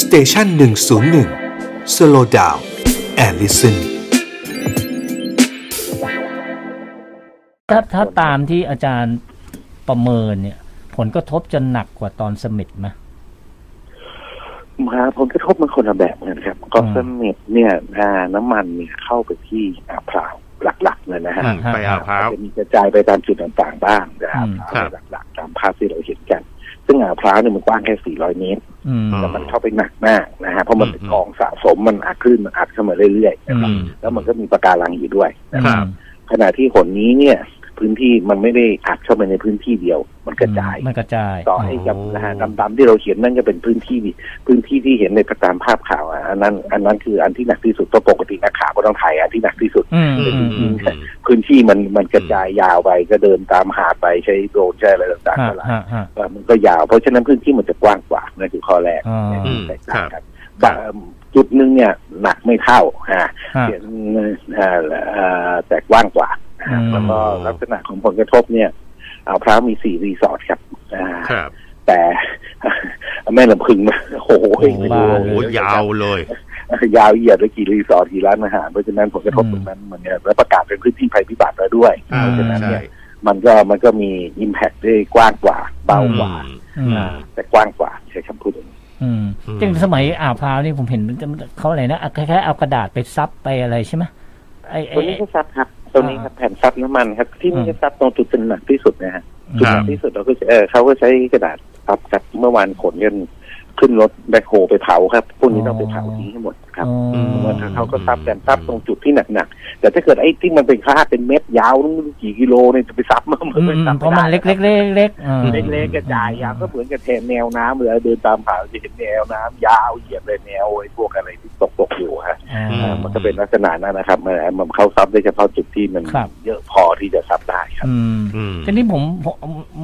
station หนึ่งศูนย์หนึ่ง slow down and listenถ้าถ้าตามที่อาจารย์ประเมินเนี่ย ผลกระทบจะหนักกว่าตอนเสม็ดไหมมาผลกระทบมันคนละแบบนะครับก็เสม็ดเนี่ยอ่าน้ำมันเนี่ยเข้าไปที่อ่าวพร้าวหลักๆเลยนะฮะอืมไปอ่าวพร้าวจะมีกระจายไปตามจุดต่างๆบ้างแต่อ่าวพร้าวครับหลักๆตามภาพที่เราเห็นกัน ซึ่งอ่าวพร้าวเนี่ยมันกว้างแค่ 400 เมตร อืมแต่มันเข้าไปหนักมากนะฮะเพราะมันเป็นอืมกองสะสมมันอัดขึ้นมันอัดเข้ามาเรื่อยๆนะครับอืมแล้วมันก็มีปะการังอยู่ด้วยนะคครัรับบขณะที่หนนี้เนี่ยพื้นที่มันไม่ได้อัดเข้าไปในพื้นที่เดียว มันกระจายมันกระจาย ต่อให้กับอ๋อนะฮะดำๆที่เราเขียนนั่นก็เป็นพื้นที่พื้นที่ที่เห็นในตามภาพข่าวอะอันนั้น อันนั้นคืออันที่หนักที่สุดเพราะปกตินักข่าวก็ต้องถ่ายอันที่หนักที่สุด อืมอือืมมอือืมมอืมพื้นที่มันมันกระจายยาวไปก็เดินตามหาดไปใช้โดรนใช้อะไรต่างๆฮะก็หลายฮะฮะว่ามันก็ยาวเพราะฉะนั้นพื้นที่มันจะกว้างกว่านั่นคือข้อแรกอ๋อเนี่ยอืที่มแตกต่างครักับนบางจุดหนึ่งเนี่ยหนักไม่เท่าฮะฮะเขียนเอ่อเอ่อแต่กว้างกว่านะฮะอืมแล้วก็ลักษณะของผลกระทบเนี่ยอ่าวพร้าวมีสี่รีสอร์ทครับอ่าครับแต่แม่ลำพึงโอ้โหโอ้โหโอ้โหยาวเลย ยาวเหยียดเลยกี่รีสอร์ทกี่ร้านอาหารเพราะฉะนั้นผลกระทบตรงนั้นมันเนี่ยแล้วประกาศเป็นพื้นที่ภัยพิบัติแล้วด้วยอ่าเพราะฉะนั้นใช่เนี่ยมันก็มันก็มีอิมแพคได้กว้างกว่าเบากว่าอืมอ่าแต่กว้างกว่าใช้คำพูดอย่างนี้อืมอืมจริงสมัยอ่าวพร้าวนี่ผมเห็นเขาอะไรนะคล้ายๆเอากระดาษไปซับไปอะไรใช่ไหมไอ้ไอ้ตัวนี้ก็ซับครับตัวนี้ครับแผ่นซับน้ำมันครับ ที่มันจะซับตรงจุดเป็นหนักที่สุดนะฮะจุดหนักที่สุดเราก็จะเออเขาก็ใช้กระดาษซับครับเมื่อวานขนกัน ขึ้นรถแบคโฮไปเผาครับพวกนี้ต้องไปเผาทิ้งให้หมดครับอ๋อมว่าเขาก็ซับกันซับตรงจุดที่หนักๆแต่ถ้าเกิดไอ้ที่มันเป็นคราบเป็นเม็ดยาวนั่นกี่กิโลเนี่ยจะไปซับมันอืมไม่อืมซับเพราะมันเล็กเล็กเล็กเล็กอ่าเล็กๆกระจายยาวก็เหมือนกับแทนแนวน้ำเวลาเดินตามผาจะเห็นแนวน้ำยาวเหยียดเลยแนวไอ้พวกอะไรที่ตกตกๆอยู่ฮะอ่าอือ่ามันก็เป็นลักษณะนั้นนะครับมันมันเข้าซับได้เฉพาะจุดที่มันครับเยอะพอที่จะซับได้ ครับอืมอืมทีนี้ผมผม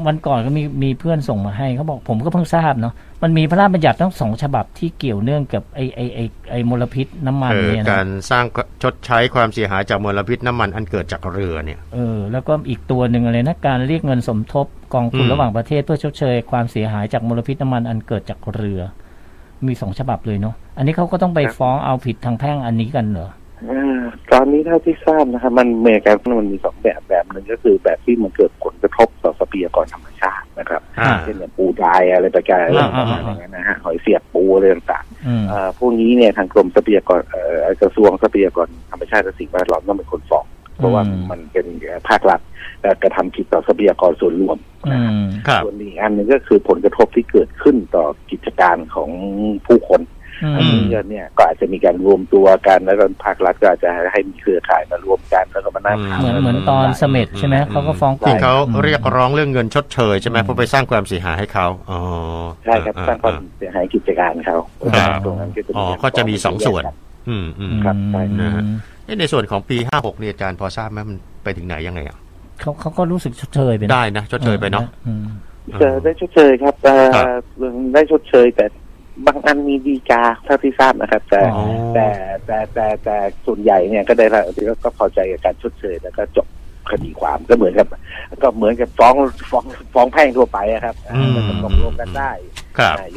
วันก่อนก็มีมีเพื่อนส่งมาให้เขาบอกผมก็เพิ่งทราบเนาะมันมีพระราชบัญญัติทั้งสองฉบับที่เกี่ยวเนื่องกับไอไอไอไอมลพิษน้ำมันเออเนี่ยกานะรสร้างชดใช้ความเสียหายจากมลพิษน้ำมันอันเกิดจากเรือเนี่ยเออแล้วก็อีกตัวหนึ่งอะไรนะการเรียกเงินสมทบกองทุนอืมระหว่างประเทศเพื่อชดเชยความเสียหายจากมลพิษน้ำมันอันเกิดจากเรือ มีสองฉบับเลยเนาะอันนี้เขาก็ต้องไปครับฟ้องเอาผิดทางแพ่งอันนี้กันเหรออ่า ตอนนี้เท่าที่ทราบนะครับมันเมกันมันมีสองแบบแบบหนึ่งก็คือแบบที่มันเกิดผลกระทบต่อทรัพยากรธรรมชาตินะครับอ่าเช่นอย่างปูตายอะไรไปกันอะไรประมาณอ่าอ่าอ่าอย่างนั้นนะฮะหอยเสียบปูอะไรต่างอืมๆอ่าพวกนี้เนี่ยทางกรมทรัพยากรเอ่อกระทรวงทรัพยากรธรรมชาติและสิ่งแวดล้อมต้องเป็นคนฟ้องเพราะว่าอืมมันเป็นภาครัฐเอ่อกระทำผิดต่อทรัพยากรส่วนรวมอืนะฮะมครับส่วนอีกอันหนึ่งก็คือผลกระทบที่เกิดขึ้นต่อกิจการของผู้คน อืมอันนี้ก็เนี่ยก็อาจจะมีการรวมตัวกัน แล้วก็ภาครัฐก็อาจจะให้มีเครือข่ายมารวมกันแล้วก็มานั่งอืเหมือนเหมือนตอนเสม็ดใช่ไหมเขาก็ฟ้องกลุ่ที่มเขาเรียกร้องเรื่องเงินชดเชยใช่ไหมอืมเพราะไปสร้างความเสียหายให้เขาอ๋อใช่ครับอ่สร้างความเสียหายกิจการเขาครับตรงนั้นก็จะอ๋อก็จะมีสองส่วน อืมอืมครับใช่นะฮะเอ๊ะในส่วนของปีห้าหกเนี่ยอาจารย์พอทราบไหมมันไปถึงไหนยังไงอะเขาเขาก็รู้สึกชดเชยไปนะได้นะชดเชยไปเนาะอืมจะได้ชดเชยครับเอ่อครับได้ชดเชยแต่ บางอันมีดีกาเท่าที่ทราบนะครับ แต่อ๋อ แต่แต่แต่แต่ส่วนใหญ่เนี่ยก็ได้ละก็พอใจกับการชดเชยแล้วก็จบคดีความก็เหมือนกับ ก็เหมือนกับฟ้องฟ้องฟ้องแพ่งทั่วไปอะครับอืม มันตกลงกันได้ครับอ่า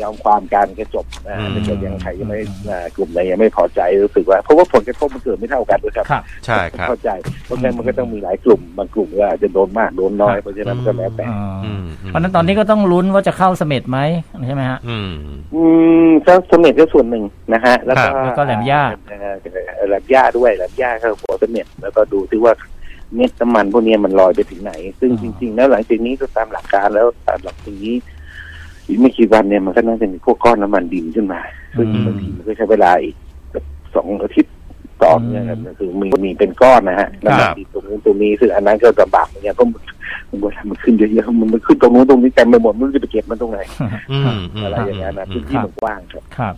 ยอมความกันก็จบนะอืมถ้าเกิดยังใครยังไม่อ่ากลุ่มไหนยังไม่พอใจรู้สึกว่าเพราะว่าผลกระทบมันเกิดไม่เท่ากันด้วยครับครับใช่ครับเข้าใจเพราะงั้นมันก็ต้องมีหลายกลุ่มบางกลุ่มก็อาจจะโดนมากโดนน้อยครับเพราะฉะนั้นมันก็แล้วแต่อ่าอืมเพราะฉะนั้นตอนนี้ก็ต้องลุ้นว่าจะเข้าเสม็ดไหมใช่ไหมฮะอืมอืมก็สมเด็จก็ส่วนหนึ่งนะฮะ แล้วก็ครับแล้วก็แหลมย่าเอ่อแหลมย่าด้วยแหลมย่าก็หัวสมเด็จแล้วก็ดูที่ว่าเม็ดน้ำมันพวกนี้มันลอยไปถึงไหน ซึ่งอ่าจริง ๆ แล้วหลังจากนี้ก็ตามหลักการแล้วตามหลักนี้ อีกไม่กี่วันเนี่ยมันก็น่าจะมีพวกก้อนน้ำมันดินขึ้นมาซึ่งบางทีมันก็ใช้เวลาอีกสองอาทิตย์ต่อเนี่ยครับคือมีมีเป็นก้อนนะฮะน้ำมันดินตรงนู้นตรงนี้ซึ่งอันนั้นก็ลำบากเหมือนกันเพราะมันมันเวลามันขึ้นเยอะๆมันมันขึ้นตรงนู้นตรงนี้เต็มไปหมดไมันจะไปเก็บมันตรงไหนอืมอืมอะไรอย่างเงี้ยนะพื้นที่มันกว้างครับครับ